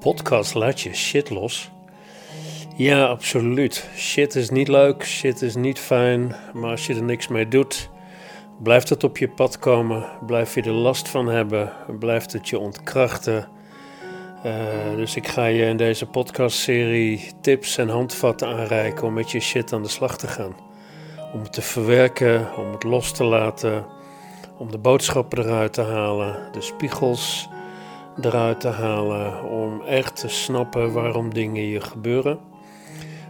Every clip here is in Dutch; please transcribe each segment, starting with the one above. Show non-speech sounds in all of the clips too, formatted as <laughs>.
podcast Laat je shit los. Ja, absoluut. Shit is niet leuk, shit is niet fijn, maar als je er niks mee doet, blijft het op je pad komen, blijf je er last van hebben, blijft het je ontkrachten. Uh, dus ik ga je in deze podcastserie tips en handvatten aanreiken om met je shit aan de slag te gaan. Om het te verwerken, om het los te laten, om de boodschappen eruit te halen, de spiegels eruit te halen, om echt te snappen waarom dingen je gebeuren,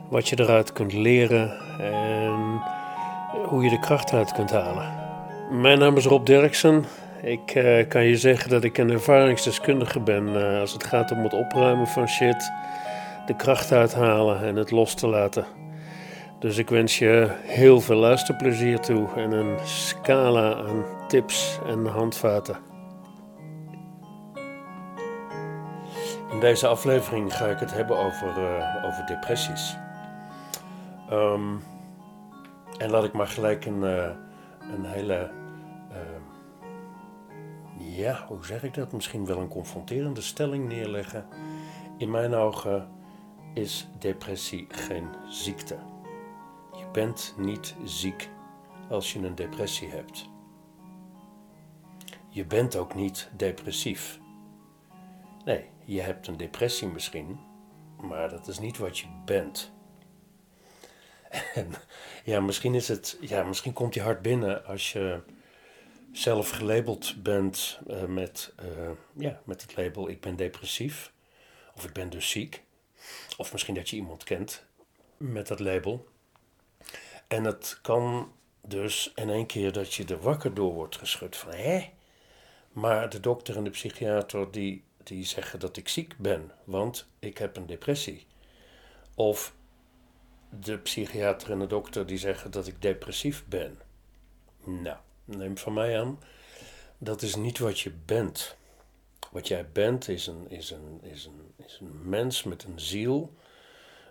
wat je eruit kunt leren en hoe je de kracht uit kunt halen. Mijn naam is Rob Derksen. Ik uh, kan je zeggen dat ik een ervaringsdeskundige ben uh, als het gaat om het opruimen van shit, de kracht uithalen en het los te laten. Dus ik wens je heel veel luisterplezier toe en een scala aan tips en handvaten. In deze aflevering ga ik het hebben over, uh, over depressies. Um, en laat ik maar gelijk een, uh, een hele, uh, ja, hoe zeg ik dat? Misschien wel een confronterende stelling neerleggen. In mijn ogen is depressie geen ziekte. Je bent niet ziek als je een depressie hebt. Je bent ook niet depressief. Nee, je hebt een depressie misschien, maar dat is niet wat je bent. En ja, misschien is het, ja, misschien komt je hart binnen als je zelf gelabeld bent uh, met, uh, ja, met het label ik ben depressief of ik ben dus ziek. Of misschien dat je iemand kent met dat label. En het kan dus in één keer dat je er wakker door wordt geschud van hé. Maar de dokter en de psychiater die die zeggen dat ik ziek ben, want ik heb een depressie. Of de psychiater en de dokter die zeggen dat ik depressief ben. Nou, neem van mij aan, dat is niet wat je bent. Wat jij bent is een, is een, is een, is een mens met een ziel,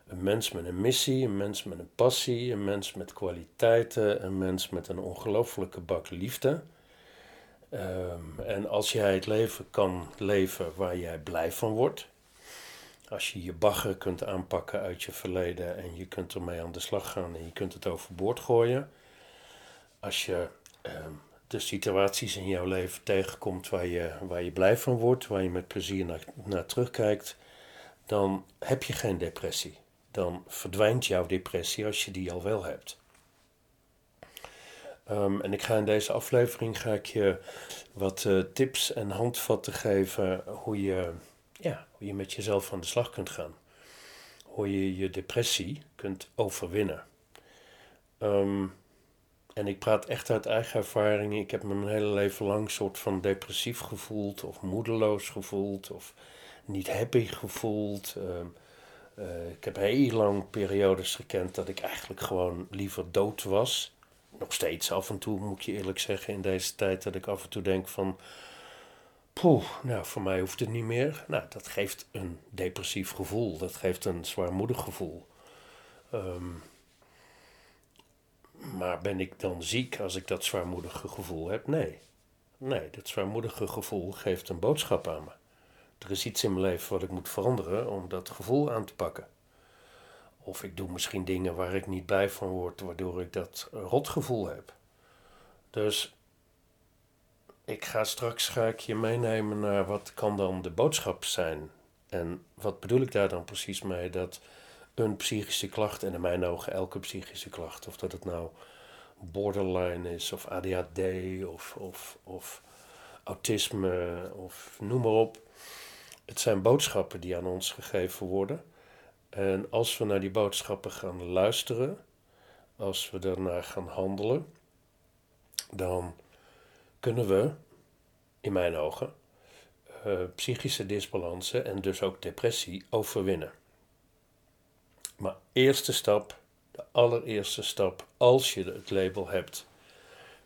een mens met een missie, een mens met een passie, een mens met kwaliteiten, een mens met een ongelofelijke bak liefde. Um, en als jij het leven kan leven waar jij blij van wordt, als je je bagger kunt aanpakken uit je verleden en je kunt ermee aan de slag gaan en je kunt het overboord gooien, als je um, de situaties in jouw leven tegenkomt waar je, waar je blij van wordt, waar je met plezier naar, naar terugkijkt, dan heb je geen depressie. Dan verdwijnt jouw depressie als je die al wel hebt. Um, en ik ga in deze aflevering ga ik je wat uh, tips en handvatten geven hoe je, ja, hoe je met jezelf aan de slag kunt gaan. Hoe je je depressie kunt overwinnen. Um, en ik praat echt uit eigen ervaring. Ik heb me mijn hele leven lang soort van depressief gevoeld, of moedeloos gevoeld, of niet happy gevoeld. Um, uh, ik heb heel lang periodes gekend dat ik eigenlijk gewoon liever dood was nog steeds af en toe, moet je eerlijk zeggen, in deze tijd dat ik af en toe denk van. Poeh, nou, voor mij hoeft het niet meer. Nou, dat geeft een depressief gevoel. Dat geeft een zwaarmoedig gevoel. Um, maar ben ik dan ziek als ik dat zwaarmoedige gevoel heb? Nee. Nee, dat zwaarmoedige gevoel geeft een boodschap aan me. Er is iets in mijn leven wat ik moet veranderen om dat gevoel aan te pakken. Of ik doe misschien dingen waar ik niet blij van word, waardoor ik dat rotgevoel heb. Dus ik ga straks ga ik je meenemen naar wat kan dan de boodschap zijn. En wat bedoel ik daar dan precies mee? Dat een psychische klacht, en in mijn ogen elke psychische klacht, of dat het nou borderline is, of ADHD, of, of, of autisme, of noem maar op. Het zijn boodschappen die aan ons gegeven worden en als we naar die boodschappen gaan luisteren, als we daarnaar gaan handelen, dan kunnen we, in mijn ogen, uh, psychische disbalansen en dus ook depressie overwinnen. Maar eerste stap, de allereerste stap, als je het label hebt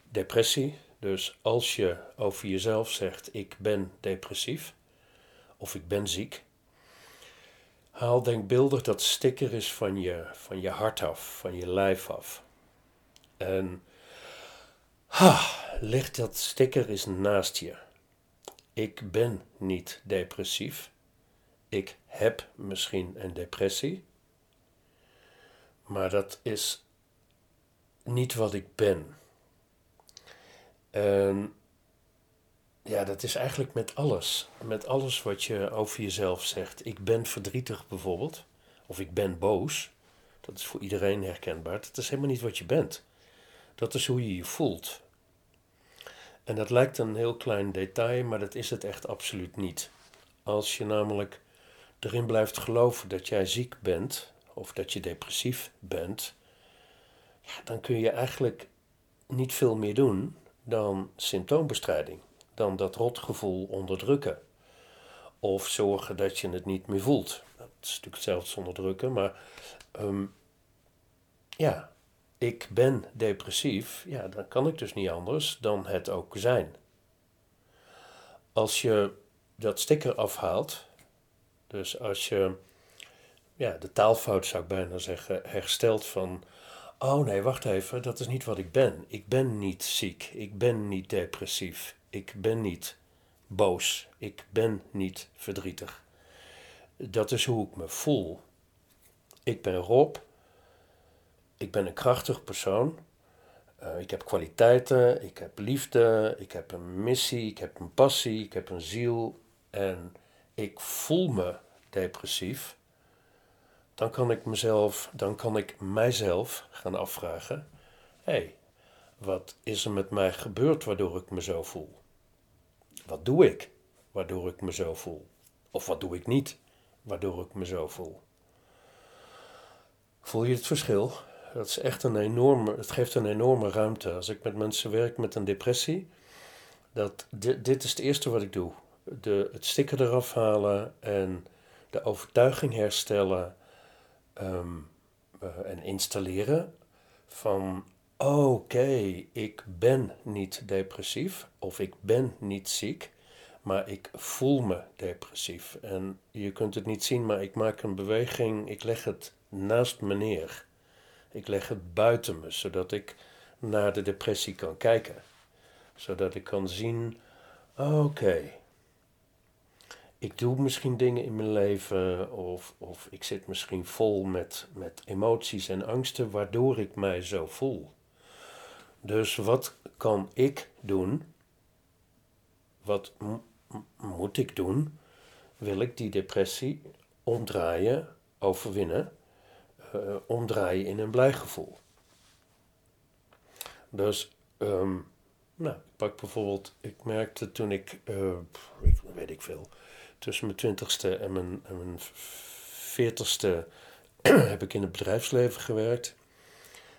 depressie, dus als je over jezelf zegt ik ben depressief of ik ben ziek, Haal denkbeeldig dat sticker is van je, van je hart af, van je lijf af. En ha, leg dat sticker eens naast je. Ik ben niet depressief. ik heb misschien een depressie, maar dat is niet wat ik ben. En ja, dat is eigenlijk met alles. Met alles wat je over jezelf zegt. Ik ben verdrietig bijvoorbeeld, of ik ben boos. Dat is voor iedereen herkenbaar. Dat is helemaal niet wat je bent. Dat is hoe je je voelt. En dat lijkt een heel klein detail, maar dat is het echt absoluut niet. Als je namelijk erin blijft geloven dat jij ziek bent, of dat je depressief bent, ja, dan kun je eigenlijk niet veel meer doen dan symptoombestrijding. Dan dat rotgevoel onderdrukken. Of zorgen dat je het niet meer voelt. Dat is natuurlijk hetzelfde onderdrukken, maar ehm, ja, ik ben depressief, ja, dan kan ik dus niet anders dan het ook zijn. Als je dat sticker afhaalt, dus als je ja, de taalfout zou ik bijna zeggen, herstelt van, oh nee, wacht even, dat is niet wat ik ben. Ik ben niet ziek, ik ben niet depressief, ik ben niet boos, ik ben niet verdrietig. Dat is hoe ik me voel. Ik ben Rob, ik ben een krachtig persoon. Uh, ik heb kwaliteiten, ik heb liefde, ik heb een missie, ik heb een passie, ik heb een ziel. En ik voel me depressief, dan kan ik mezelf, dan kan ik mijzelf gaan afvragen: hé, hey, wat is er met mij gebeurd waardoor ik me zo voel? Wat doe ik waardoor ik me zo voel? Of wat doe ik niet waardoor ik me zo voel? Voel je het verschil? Dat is echt een enorme, het geeft een enorme ruimte. Als ik met mensen werk met een depressie, dat dit, is het eerste wat ik doe. De, het sticker eraf halen en de overtuiging herstellen ehm, eh, en installeren van oké, ik ben niet depressief of ik ben niet ziek, maar ik voel me depressief. En je kunt het niet zien, maar ik maak een beweging, ik leg het naast me neer. Ik leg het buiten me, zodat ik naar de depressie kan kijken. Zodat ik kan zien, oké, ik doe misschien dingen in mijn leven of, of ik zit misschien vol met, met emoties en angsten waardoor ik mij zo voel. Dus wat kan ik doen? Wat moet ik doen? Wil ik die depressie omdraaien, overwinnen, uh, omdraaien in een blij gevoel? Dus, um, nou, ik pak bijvoorbeeld, ik merkte toen ik, uh, ik weet ik veel, tussen mijn twintigste en mijn, en mijn veertigste <clears throat> heb ik in het bedrijfsleven gewerkt.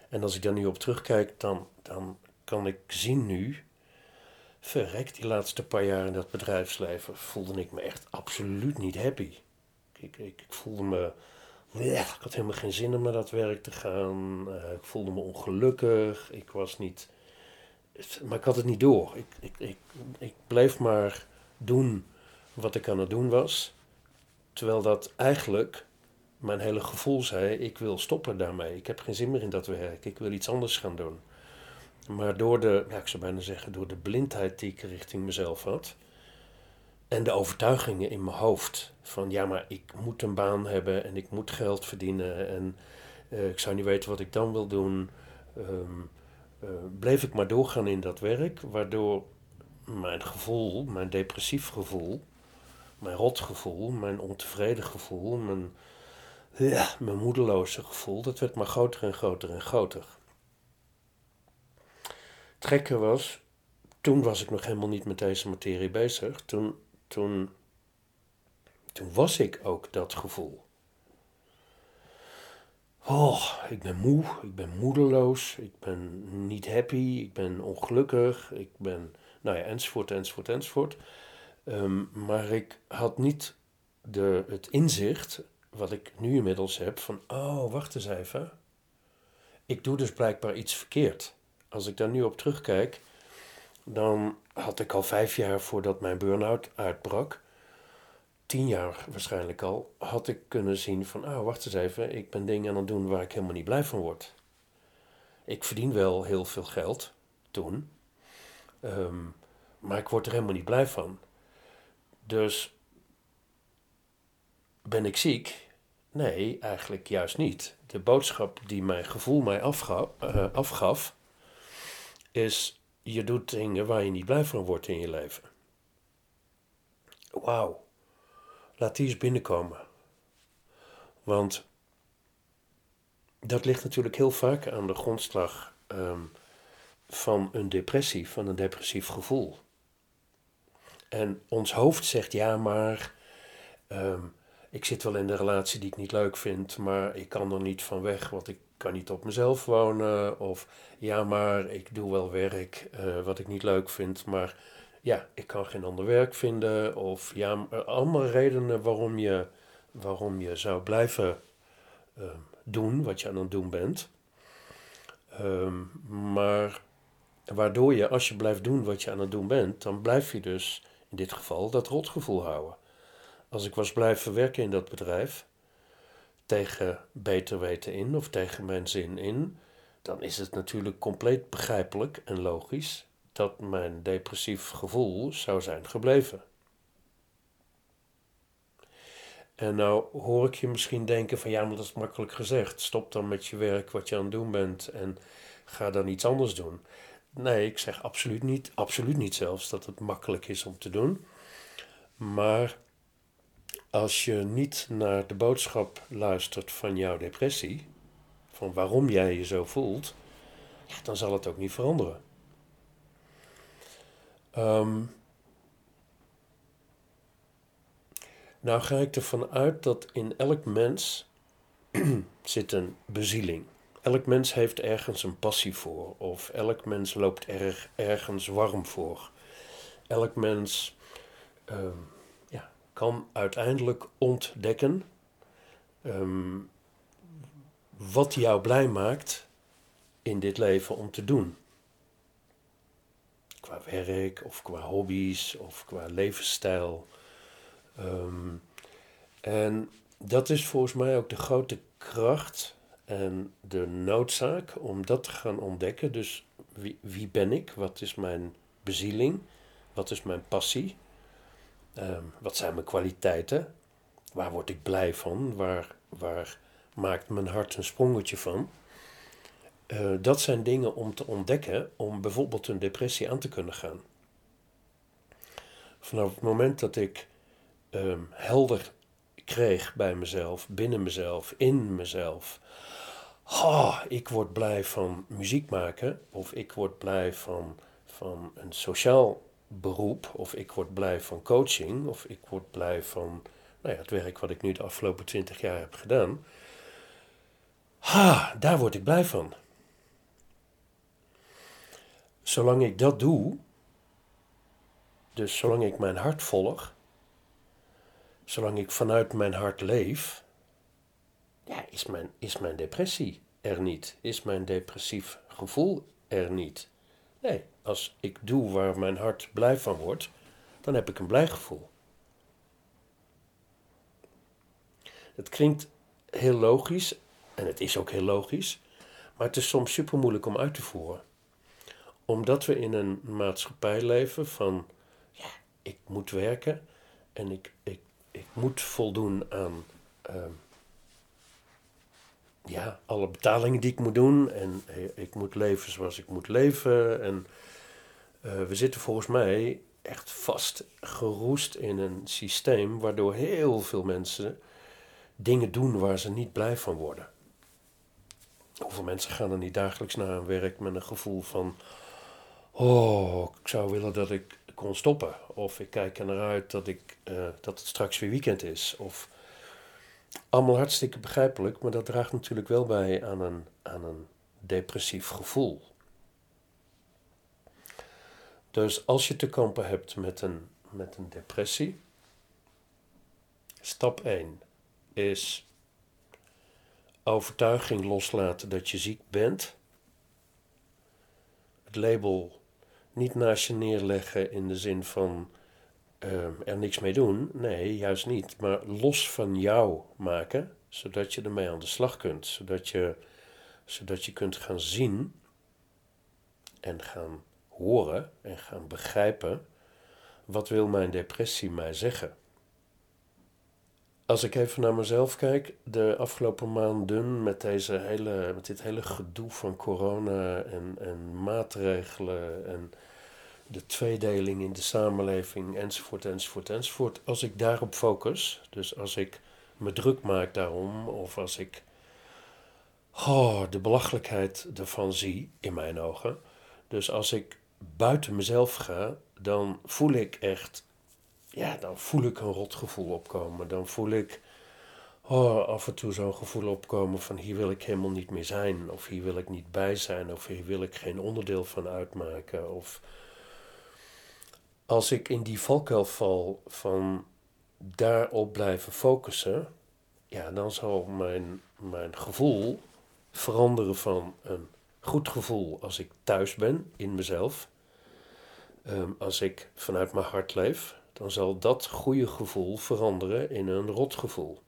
En als ik daar nu op terugkijk, dan, dan kan ik zien nu, verrek, die laatste paar jaar in dat bedrijfsleven voelde ik me echt absoluut niet happy. Ik, ik, ik voelde me, ik had helemaal geen zin om naar dat werk te gaan. Uh, ik voelde me ongelukkig. Ik was niet, maar ik had het niet door. Ik, ik, ik, ik bleef maar doen wat ik aan het doen was. Terwijl dat eigenlijk mijn hele gevoel zei: ik wil stoppen daarmee. Ik heb geen zin meer in dat werk. Ik wil iets anders gaan doen. Maar door de, ja, ik zou bijna zeggen, door de blindheid die ik richting mezelf had. En de overtuigingen in mijn hoofd. Van ja, maar ik moet een baan hebben en ik moet geld verdienen. En uh, ik zou niet weten wat ik dan wil doen. Um, uh, bleef ik maar doorgaan in dat werk. Waardoor mijn gevoel, mijn depressief gevoel, mijn rotgevoel, mijn ontevreden gevoel, mijn, ja, mijn moedeloze gevoel, dat werd maar groter en groter en groter. Trekken was, toen was ik nog helemaal niet met deze materie bezig. Toen, toen, toen was ik ook dat gevoel. Oh, ik ben moe, ik ben moedeloos, ik ben niet happy, ik ben ongelukkig, ik ben, nou ja, enzovoort, enzovoort, enzovoort. Um, maar ik had niet de, het inzicht, wat ik nu inmiddels heb, van, oh, wacht eens even. Ik doe dus blijkbaar iets verkeerd. Als ik daar nu op terugkijk, dan had ik al vijf jaar voordat mijn burn-out uitbrak, tien jaar waarschijnlijk al, had ik kunnen zien van, oh, wacht eens even, ik ben dingen aan het doen waar ik helemaal niet blij van word. Ik verdien wel heel veel geld toen, um, maar ik word er helemaal niet blij van. Dus ben ik ziek? Nee, eigenlijk juist niet. De boodschap die mijn gevoel mij uh, afgaf is: je doet dingen waar je niet blij van wordt in je leven. Wauw, laat die eens binnenkomen. Want dat ligt natuurlijk heel vaak aan de grondslag um, van een depressie, van een depressief gevoel. En ons hoofd zegt ja, maar um, ik zit wel in de relatie die ik niet leuk vind, maar ik kan er niet van weg, want ik kan niet op mezelf wonen. Of ja, maar ik doe wel werk uh, wat ik niet leuk vind, maar ja, ik kan geen ander werk vinden. Of ja, allemaal redenen waarom je, waarom je zou blijven uh, doen wat je aan het doen bent. Um, maar waardoor je, als je blijft doen wat je aan het doen bent, dan blijf je dus in dit geval dat rotgevoel houden. Als ik was blijven werken in dat bedrijf, tegen beter weten in of tegen mijn zin in, dan is het natuurlijk compleet begrijpelijk en logisch dat mijn depressief gevoel zou zijn gebleven. En nou hoor ik je misschien denken van ja, maar dat is makkelijk gezegd. Stop dan met je werk wat je aan het doen bent en ga dan iets anders doen. Nee, ik zeg absoluut niet, absoluut niet zelfs dat het makkelijk is om te doen. Maar als je niet naar de boodschap luistert van jouw depressie, van waarom jij je zo voelt, dan zal het ook niet veranderen. Um, nou ga ik ervan uit dat in elk mens <clears throat> zit een bezieling. Elk mens heeft ergens een passie voor, of elk mens loopt erg, ergens warm voor. Elk mens um, kan uiteindelijk ontdekken um, wat jou blij maakt in dit leven om te doen. Qua werk of qua hobby's of qua levensstijl. Um, en dat is volgens mij ook de grote kracht en de noodzaak om dat te gaan ontdekken. Dus wie, wie ben ik? Wat is mijn bezieling? Wat is mijn passie? Ehm, wat zijn mijn kwaliteiten? Waar word ik blij van? Waar, waar maakt mijn hart een sprongetje van? Uh, dat zijn dingen om te ontdekken om bijvoorbeeld een depressie aan te kunnen gaan. Vanaf het moment dat ik um, helder kreeg bij mezelf, binnen mezelf, in mezelf. Ik word blij van muziek maken, of ik word blij van, van een sociaal beroep, of ik word blij van coaching, of ik word blij van nou ja, het werk wat ik nu de afgelopen twintig jaar heb gedaan. Ha, daar word ik blij van. Zolang ik dat doe, dus zolang ik mijn hart volg, zolang ik vanuit mijn hart leef, ja, is, mijn, is mijn depressie er niet, is mijn depressief gevoel er niet. Nee, als ik doe waar mijn hart blij van wordt, dan heb ik een blij gevoel. Het klinkt heel logisch, en het is ook heel logisch, maar het is soms super moeilijk om uit te voeren. Omdat we in een maatschappij leven van, ja, ik moet werken en ik, ik, ik moet voldoen aan uh, ja, alle betalingen die ik moet doen. En eh, ik moet leven zoals ik moet leven. En uh, we zitten volgens mij echt vast geroest in een systeem waardoor heel veel mensen dingen doen waar ze niet blij van worden. Hoeveel mensen gaan er niet dagelijks naar hun werk met een gevoel van: Oh, ik zou willen dat ik kon stoppen. Of ik kijk er naar uit dat, ik, uh, dat het straks weer weekend is. Of allemaal hartstikke begrijpelijk, maar dat draagt natuurlijk wel bij aan een, aan een depressief gevoel. Dus als je te kampen hebt met een, met een depressie, stap 1 is overtuiging loslaten dat je ziek bent. Het label niet naast je neerleggen in de zin van uh, er niks mee doen. Nee, juist niet. Maar los van jou maken, zodat je ermee aan de slag kunt. Zodat je, zodat je kunt gaan zien en gaan horen en gaan begrijpen. Wat wil mijn depressie mij zeggen? als ik even naar mezelf kijk, de afgelopen maanden met, deze hele, met dit hele gedoe van corona en, en maatregelen en de tweedeling in de samenleving enzovoort, enzovoort, enzovoort. Als ik daarop focus, dus als ik me druk maak daarom, of als ik oh, de belachelijkheid ervan zie, in mijn ogen. Dus als ik buiten mezelf ga, dan voel ik echt, ja, dan voel ik een rotgevoel opkomen. Dan voel ik oh, af en toe zo'n gevoel opkomen van hier wil ik helemaal niet meer zijn, of hier wil ik niet bij zijn, of hier wil ik geen onderdeel van uitmaken. Of als ik in die valkuil val van daarop blijven focussen, ja, dan zal mijn, mijn gevoel veranderen van een goed gevoel als ik thuis ben in mezelf. Ehm, als ik vanuit mijn hart leef, dan zal dat goede gevoel veranderen in een rotgevoel.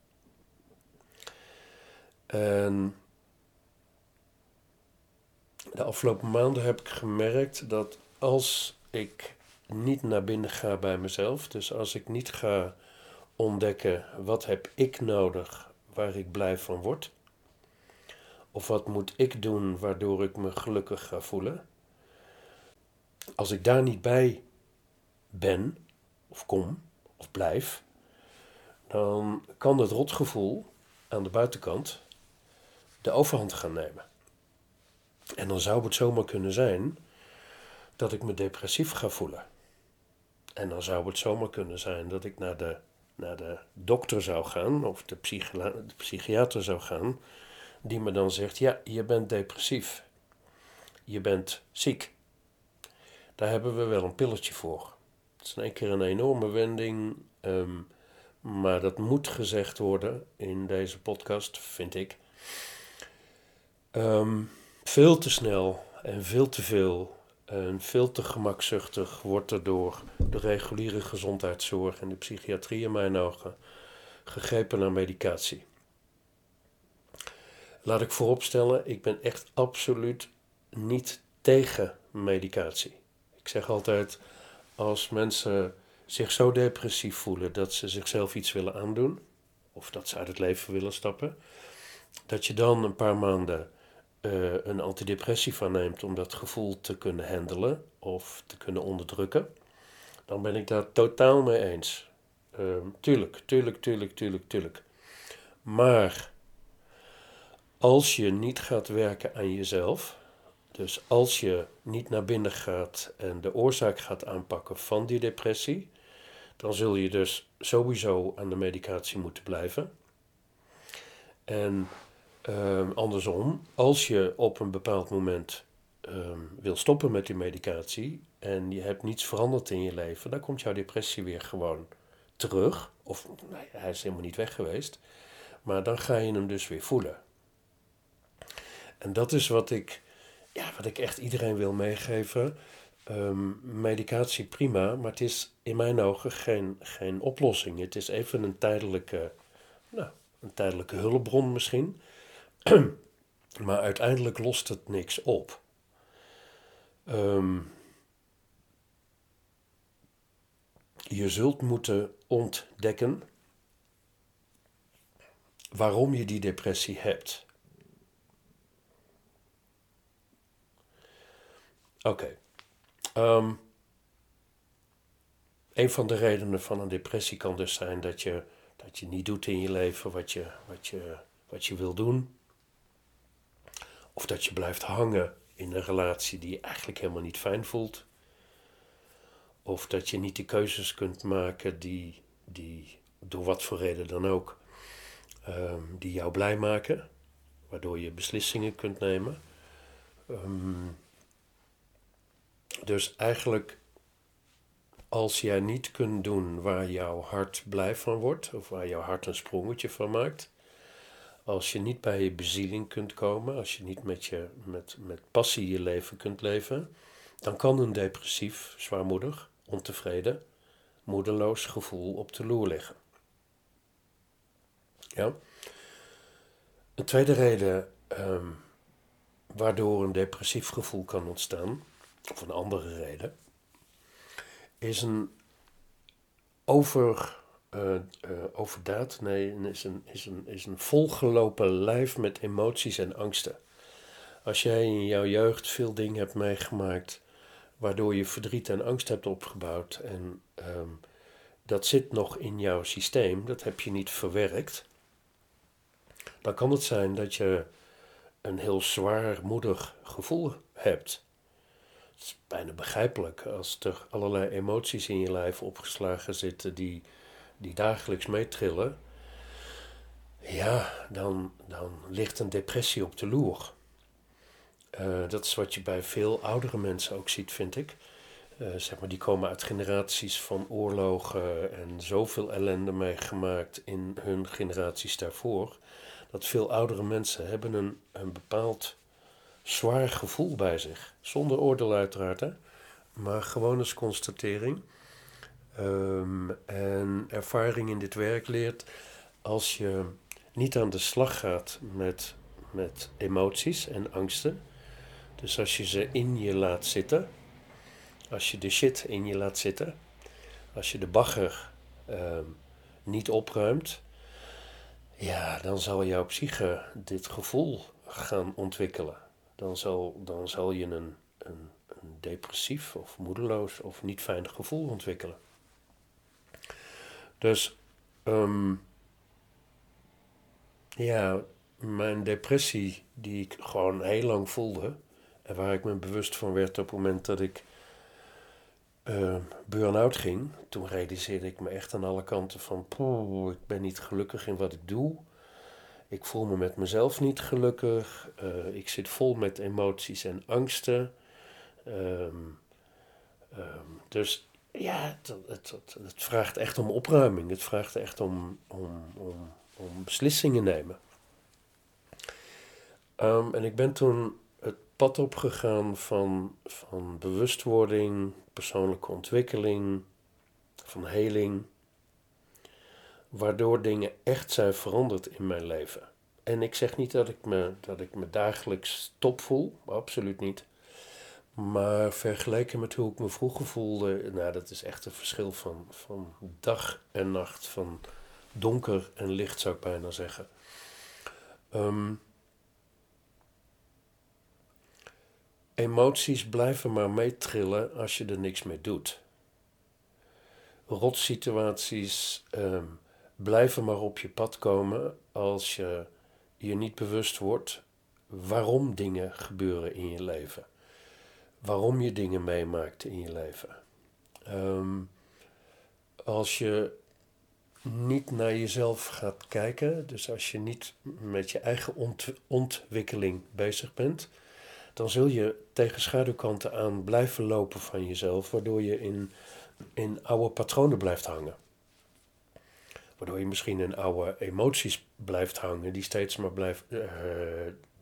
En de afgelopen maanden heb ik gemerkt dat als ik niet naar binnen ga bij mezelf, dus als ik niet ga ontdekken wat heb ik nodig waar ik blij van word, of wat moet ik doen waardoor ik me gelukkig ga voelen, als ik daar niet bij ben, of kom, of blijf, dan kan het rotgevoel aan de buitenkant de overhand gaan nemen. En dan zou het zomaar kunnen zijn dat ik me depressief ga voelen. En dan zou het zomaar kunnen zijn dat ik naar de, naar de dokter zou gaan, of de, de psychiater zou gaan, die me dan zegt: Ja, je bent depressief. Je bent ziek. Daar hebben we wel een pilletje voor. Het is in één keer een enorme wending, ehm, maar dat moet gezegd worden in deze podcast, vind ik. Ehm, veel te snel en veel te veel en veel te gemakzuchtig wordt er door de reguliere gezondheidszorg en de psychiatrie in mijn ogen gegrepen naar medicatie. Laat ik vooropstellen, ik ben echt absoluut niet tegen medicatie. Ik zeg altijd, als mensen zich zo depressief voelen dat ze zichzelf iets willen aandoen, of dat ze uit het leven willen stappen, dat je dan een paar maanden uh, een antidepressiva neemt om dat gevoel te kunnen handelen of te kunnen onderdrukken, dan ben ik daar totaal mee eens. Uh, tuurlijk, tuurlijk, tuurlijk, tuurlijk, tuurlijk. Maar als je niet gaat werken aan jezelf, dus als je niet naar binnen gaat en de oorzaak gaat aanpakken van die depressie, dan zul je dus sowieso aan de medicatie moeten blijven. En um, andersom, als je op een bepaald moment um, wil stoppen met die medicatie en je hebt niets veranderd in je leven, dan komt jouw depressie weer gewoon terug. Of hij is helemaal niet weg geweest. Maar dan ga je hem dus weer voelen. En dat is wat ik, ja, wat ik echt iedereen wil meegeven. Um, medicatie prima, maar het is in mijn ogen geen, geen oplossing. Het is even een tijdelijke, nou, een tijdelijke hulpbron misschien. <clears throat> maar uiteindelijk lost het niks op. Um, je zult moeten ontdekken waarom je die depressie hebt. Oké. Ehm, een van de redenen van een depressie kan dus zijn dat je, dat je niet doet in je leven wat je, wat, je, wat je wil doen. Of dat je blijft hangen in een relatie die je eigenlijk helemaal niet fijn voelt. Of dat je niet de keuzes kunt maken die, die door wat voor reden dan ook, ehm, die jou blij maken. Waardoor je beslissingen kunt nemen. Um, dus eigenlijk, als jij niet kunt doen waar jouw hart blij van wordt, of waar jouw hart een sprongetje van maakt, als je niet bij je bezieling kunt komen, als je niet met, je, met, met passie je leven kunt leven, dan kan een depressief, zwaarmoedig, ontevreden, moedeloos gevoel op de loer liggen. Ja? Een tweede reden um, waardoor een depressief gevoel kan ontstaan, of een andere reden, is een over uh, overdaad. Nee, is een, is, een, is een volgelopen lijf met emoties en angsten. Als jij in jouw jeugd veel dingen hebt meegemaakt waardoor je verdriet en angst hebt opgebouwd en um, dat zit nog in jouw systeem, dat heb je niet verwerkt, dan kan het zijn dat je een heel zwaarmoedig gevoel hebt. Is bijna begrijpelijk als er allerlei emoties in je lijf opgeslagen zitten die, die dagelijks meetrillen. Ja, dan, dan ligt een depressie op de loer. Uh, dat is wat je bij veel oudere mensen ook ziet, vind ik. Uh, zeg maar, die komen uit generaties van oorlogen en zoveel ellende meegemaakt in hun generaties daarvoor. Dat veel oudere mensen hebben een, een bepaald zwaar gevoel bij zich. Zonder oordeel uiteraard, hè? maar gewoon als constatering. Um, en ervaring in dit werk leert als je niet aan de slag gaat met, met emoties en angsten. Dus als je ze in je laat zitten, als je de shit in je laat zitten, als je de bagger um, niet opruimt, ja, dan zal jouw psyche dit gevoel gaan ontwikkelen dan zal, dan zal je een, een, een depressief of moedeloos of niet fijn gevoel ontwikkelen. Dus um, ja, mijn depressie die ik gewoon heel lang voelde en waar ik me bewust van werd op het moment dat ik uh, burn-out ging, toen realiseerde ik me echt aan alle kanten van, poeh, ik ben niet gelukkig in wat ik doe. Ik voel me met mezelf niet gelukkig. Uh, ik zit vol met emoties en angsten. Um, um, dus ja, het, het, het, vraagt echt om opruiming. Het vraagt echt om, om, om, om beslissingen nemen. Um, en ik ben toen het pad opgegaan van, van bewustwording, persoonlijke ontwikkeling, van heling waardoor dingen echt zijn veranderd in mijn leven. En ik zeg niet dat ik me, dat ik me dagelijks top voel, absoluut niet. Maar vergeleken met hoe ik me vroeger voelde, nou, dat is echt een verschil van, van dag en nacht, van donker en licht zou ik bijna zeggen. Um, emoties blijven maar meetrillen als je er niks mee doet. Rotsituaties, um, blijven maar op je pad komen als je je niet bewust wordt waarom dingen gebeuren in je leven. Waarom je dingen meemaakt in je leven. Um, als je niet naar jezelf gaat kijken, dus als je niet met je eigen ont ontwikkeling bezig bent, dan zul je tegen schaduwkanten aan blijven lopen van jezelf, waardoor je in, in oude patronen blijft hangen. Waardoor je misschien in oude emoties blijft hangen die steeds maar, blijft, uh,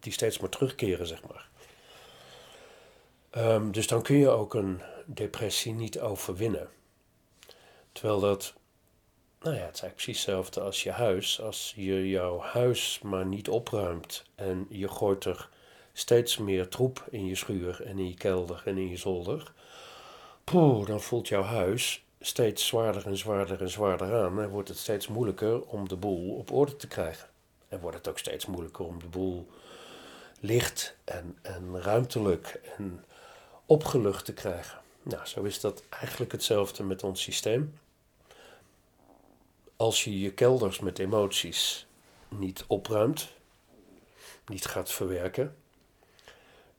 die steeds maar terugkeren, zeg maar. Um, dus dan kun je ook een depressie niet overwinnen. Terwijl dat, nou ja, het is eigenlijk precies hetzelfde als je huis. Als je jouw huis maar niet opruimt en je gooit er steeds meer troep in je schuur en in je kelder en in je zolder, poeh, dan voelt jouw huis steeds zwaarder en zwaarder en zwaarder aan en wordt het steeds moeilijker om de boel op orde te krijgen. En wordt het ook steeds moeilijker om de boel licht en, en ruimtelijk en opgelucht te krijgen. Nou, zo is dat eigenlijk hetzelfde met ons systeem. Als je je kelders met emoties niet opruimt, niet gaat verwerken,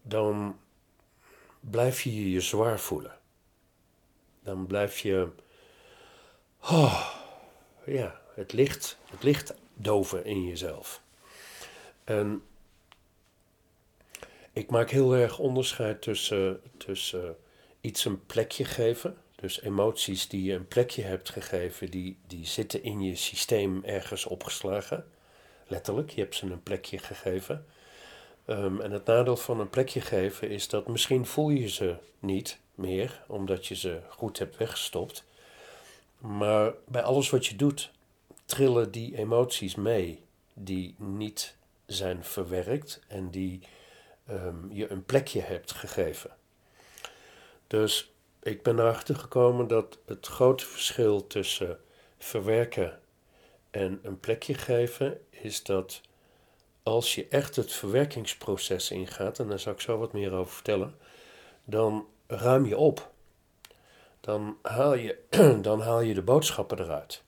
dan blijf je je zwaar voelen dan blijf je. Oh, ja, het licht, het licht doven in jezelf. En ik maak heel erg onderscheid tussen, tussen iets een plekje geven. Dus emoties die je een plekje hebt gegeven, die, die zitten in je systeem ergens opgeslagen. Letterlijk, je hebt ze een plekje gegeven. Um, en het nadeel van een plekje geven is dat misschien voel je ze niet meer, omdat je ze goed hebt weggestopt. Maar bij alles wat je doet, trillen die emoties mee die niet zijn verwerkt en die um, je een plekje hebt gegeven. Dus ik ben erachter gekomen dat het grote verschil tussen verwerken en een plekje geven, is dat als je echt het verwerkingsproces ingaat, en daar zal ik zo wat meer over vertellen, dan ruim je op. Dan haal je, <clears throat> dan haal je de boodschappen eruit.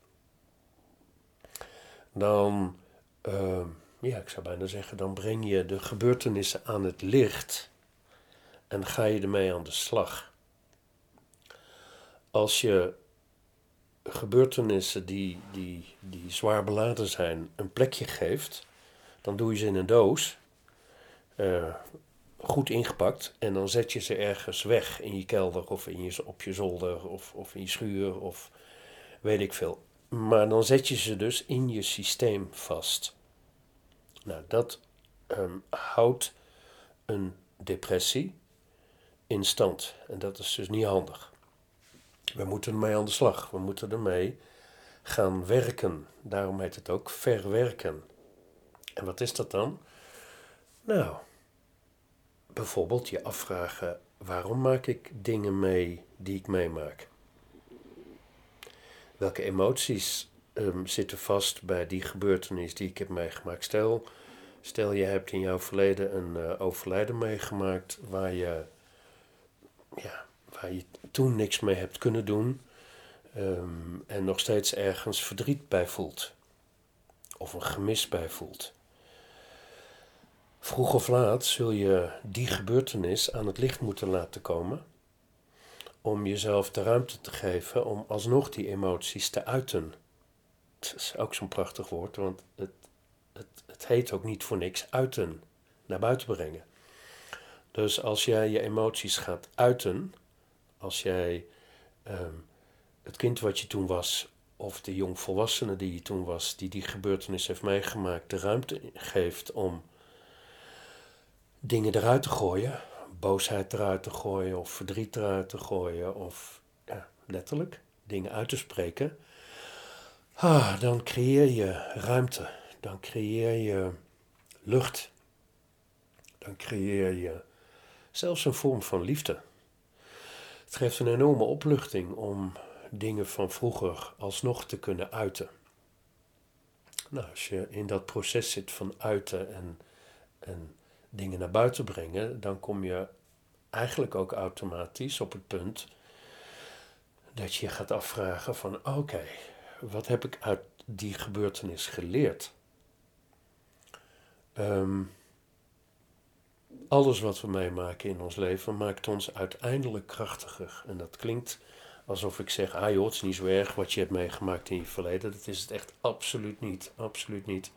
Dan, uh, ja, ik zou bijna zeggen, dan breng je de gebeurtenissen aan het licht en ga je ermee aan de slag. Als je gebeurtenissen die, die, die zwaar beladen zijn een plekje geeft, dan doe je ze in een doos, uh, goed ingepakt, en dan zet je ze ergens weg in je kelder of in je, op je zolder of, of in je schuur of weet ik veel. Maar dan zet je ze dus in je systeem vast. Nou, dat um, houdt een depressie in stand. En dat is dus niet handig. We moeten ermee aan de slag. We moeten ermee gaan werken. Daarom heet het ook verwerken. En wat is dat dan? Nou, bijvoorbeeld je afvragen: waarom maak ik dingen mee die ik meemaak? Welke emoties um, zitten vast bij die gebeurtenis die ik heb meegemaakt? Stel, stel je hebt in jouw verleden een uh, overlijden meegemaakt waar je, ja, waar je toen niks mee hebt kunnen doen um, en nog steeds ergens verdriet bij voelt of een gemis bij voelt. Vroeg of laat zul je die gebeurtenis aan het licht moeten laten komen om jezelf de ruimte te geven om alsnog die emoties te uiten. Dat is ook zo'n prachtig woord, want het, het, het heet ook niet voor niks uiten, naar buiten brengen. Dus als jij je emoties gaat uiten, als jij um, het kind wat je toen was, of de jongvolwassene die je toen was, die die gebeurtenis heeft meegemaakt, de ruimte geeft om dingen eruit te gooien, boosheid eruit te gooien of verdriet eruit te gooien of ja, letterlijk dingen uit te spreken, ah, dan creëer je ruimte, dan creëer je lucht, dan creëer je zelfs een vorm van liefde. Het geeft een enorme opluchting om dingen van vroeger alsnog te kunnen uiten. Nou, als je in dat proces zit van uiten en, en dingen naar buiten brengen, dan kom je eigenlijk ook automatisch op het punt dat je gaat afvragen van oké, wat heb ik uit die gebeurtenis geleerd? Ehm, alles wat we meemaken in ons leven maakt ons uiteindelijk krachtiger. En dat klinkt alsof ik zeg, ah joh, het is niet zo erg wat je hebt meegemaakt in je verleden. Dat is het echt absoluut niet, absoluut niet.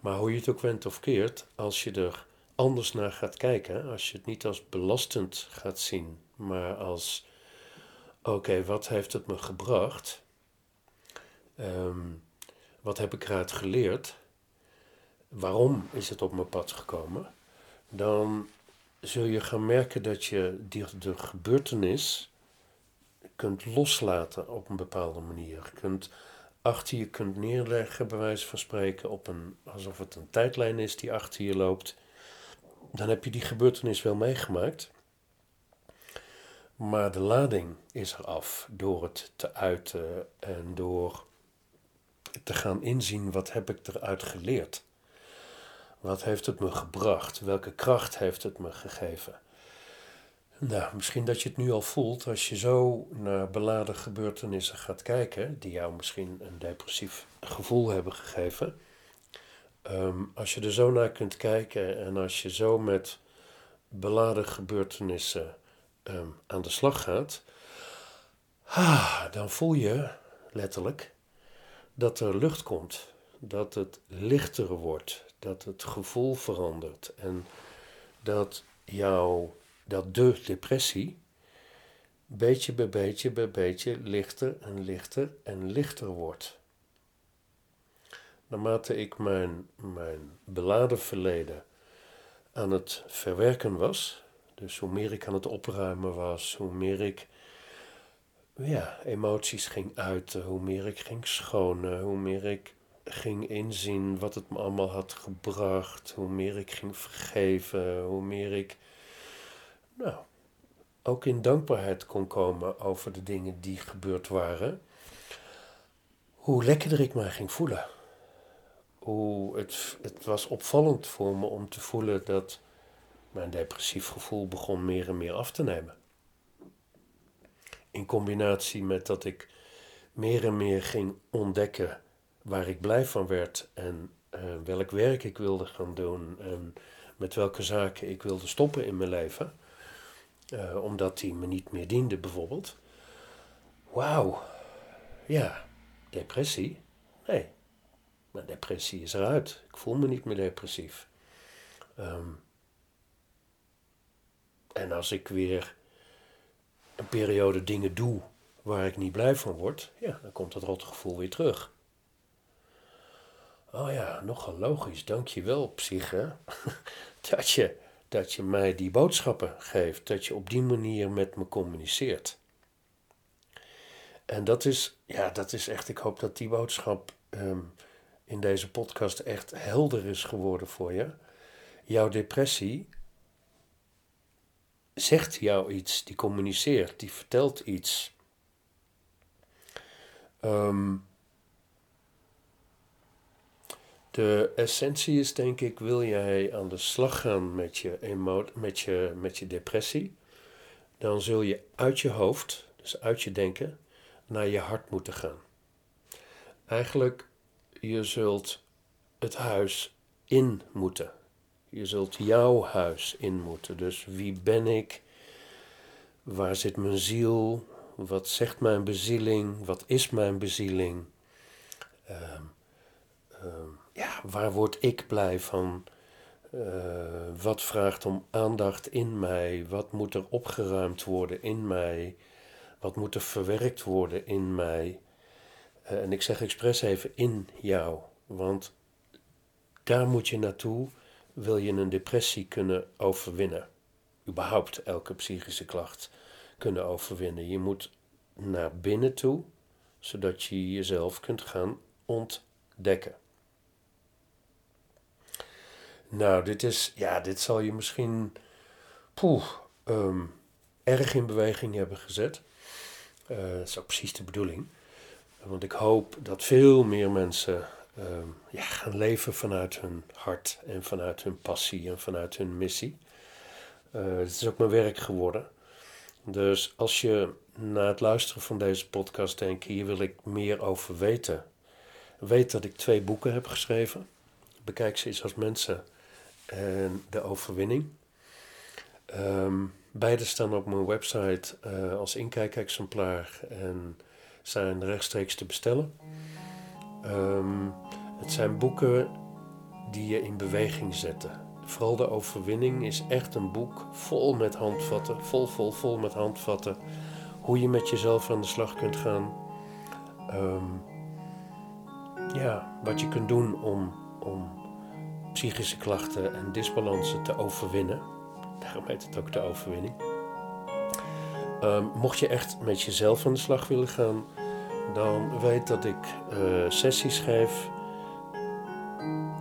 Maar hoe je het ook went of keert, als je er anders naar gaat kijken, als je het niet als belastend gaat zien, maar als: oké, wat heeft het me gebracht? Um, wat heb ik eruit geleerd? Waarom is het op mijn pad gekomen? Dan zul je gaan merken dat je die, de gebeurtenis kunt loslaten op een bepaalde manier. Kunt achter je kunt neerleggen, bij wijze van spreken, op een, alsof het een tijdlijn is die achter je loopt dan heb je die gebeurtenis wel meegemaakt. Maar de lading is er af door het te uiten en door te gaan inzien wat heb ik eruit geleerd. Wat heeft het me gebracht? Welke kracht heeft het me gegeven? Nou, misschien dat je het nu al voelt als je zo naar beladen gebeurtenissen gaat kijken, die jou misschien een depressief gevoel hebben gegeven Ehm, als je er zo naar kunt kijken en als je zo met beladen gebeurtenissen ehm, aan de slag gaat, ah, dan voel je letterlijk dat er lucht komt, dat het lichter wordt, dat het gevoel verandert en dat jouw, dat de depressie beetje bij beetje bij beetje lichter en lichter en lichter wordt naarmate ik mijn, mijn beladen verleden aan het verwerken was, dus hoe meer ik aan het opruimen was, hoe meer ik ja, emoties ging uiten, hoe meer ik ging schonen, hoe meer ik ging inzien wat het me allemaal had gebracht, hoe meer ik ging vergeven, hoe meer ik nou, ook in dankbaarheid kon komen over de dingen die gebeurd waren hoe lekkerder ik mij ging voelen. Hoe het, het was opvallend voor me om te voelen dat mijn depressief gevoel begon meer en meer af te nemen. In combinatie met dat ik meer en meer ging ontdekken waar ik blij van werd en uh, welk werk ik wilde gaan doen en met welke zaken ik wilde stoppen in mijn leven, uh, omdat die me niet meer diende bijvoorbeeld. Wauw, ja, depressie? Nee, mijn depressie is eruit. Ik voel me niet meer depressief. Um, en als ik weer een periode dingen doe waar ik niet blij van word, ja, dan komt dat rotgevoel weer terug. Oh ja, nogal logisch, dankjewel psyche, <laughs> dat je, dat je mij die boodschappen geeft, dat je op die manier met me communiceert. En dat is, ja, dat is echt, ik hoop dat die boodschap ehm, in deze podcast echt helder is geworden voor je. Jouw depressie zegt jou iets, die communiceert, die vertelt iets. Ehm, de essentie is denk ik, wil jij aan de slag gaan met je, emo met je, met je depressie, dan zul je uit je hoofd, dus uit je denken, naar je hart moeten gaan. Eigenlijk, je zult het huis in moeten. Je zult jouw huis in moeten. Dus wie ben ik? Waar zit mijn ziel? Wat zegt mijn bezieling? Wat is mijn bezieling? Ehm, ehm, ja, waar word ik blij van? Uh, wat vraagt om aandacht in mij? Wat moet er opgeruimd worden in mij? Wat moet er verwerkt worden in mij? Uh, en ik zeg expres even in jou, want daar moet je naartoe wil je een depressie kunnen overwinnen. Überhaupt elke psychische klacht kunnen overwinnen. Je moet naar binnen toe, zodat je jezelf kunt gaan ontdekken. Nou, dit is, ja, dit zal je misschien poeh, um, erg in beweging hebben gezet. Dat is ook precies de bedoeling. Want ik hoop dat veel meer mensen Ehm, ja, gaan leven vanuit hun hart en vanuit hun passie en vanuit hun missie. Uh, het is ook mijn werk geworden. Dus als je na het luisteren van deze podcast denkt, hier wil ik meer over weten. Weet dat ik twee boeken heb geschreven. Bekijk ze eens als mensen en de overwinning. Um, beide staan op mijn website uh, als inkijkexemplaar en zijn rechtstreeks te bestellen. Ehm, het zijn boeken die je in beweging zetten. Vooral de overwinning is echt een boek vol met handvatten, vol, vol, vol met handvatten. Hoe je met jezelf aan de slag kunt gaan. Ehm, ja, wat je kunt doen om, om psychische klachten en disbalansen te overwinnen. Daarom heet het ook de overwinning. Um, mocht je echt met jezelf aan de slag willen gaan, dan weet dat ik uh, sessies geef,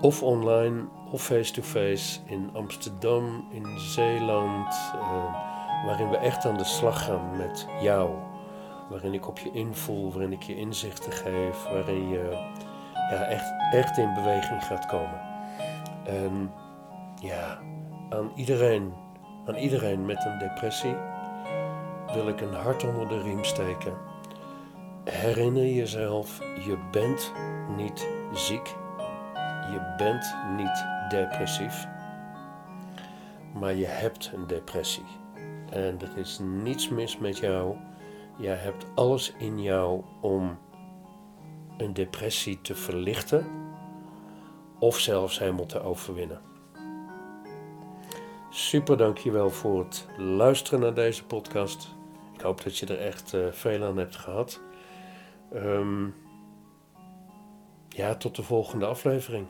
of online of face-to-face in Amsterdam, in Zeeland, uh, waarin we echt aan de slag gaan met jou. Waarin ik op je invoel, waarin ik je inzichten geef, waarin je ja, echt, echt in beweging gaat komen. En ja, aan iedereen, aan iedereen met een depressie wil ik een hart onder de riem steken Herinner jezelf, je bent niet ziek. Je bent niet depressief. Maar je hebt een depressie. En er is niets mis met jou. Jij hebt alles in jou om een depressie te verlichten of zelfs helemaal te overwinnen. Super dankjewel voor het luisteren naar deze podcast. Ik hoop dat je er echt uh, veel aan hebt gehad. Um, ja, tot de volgende aflevering.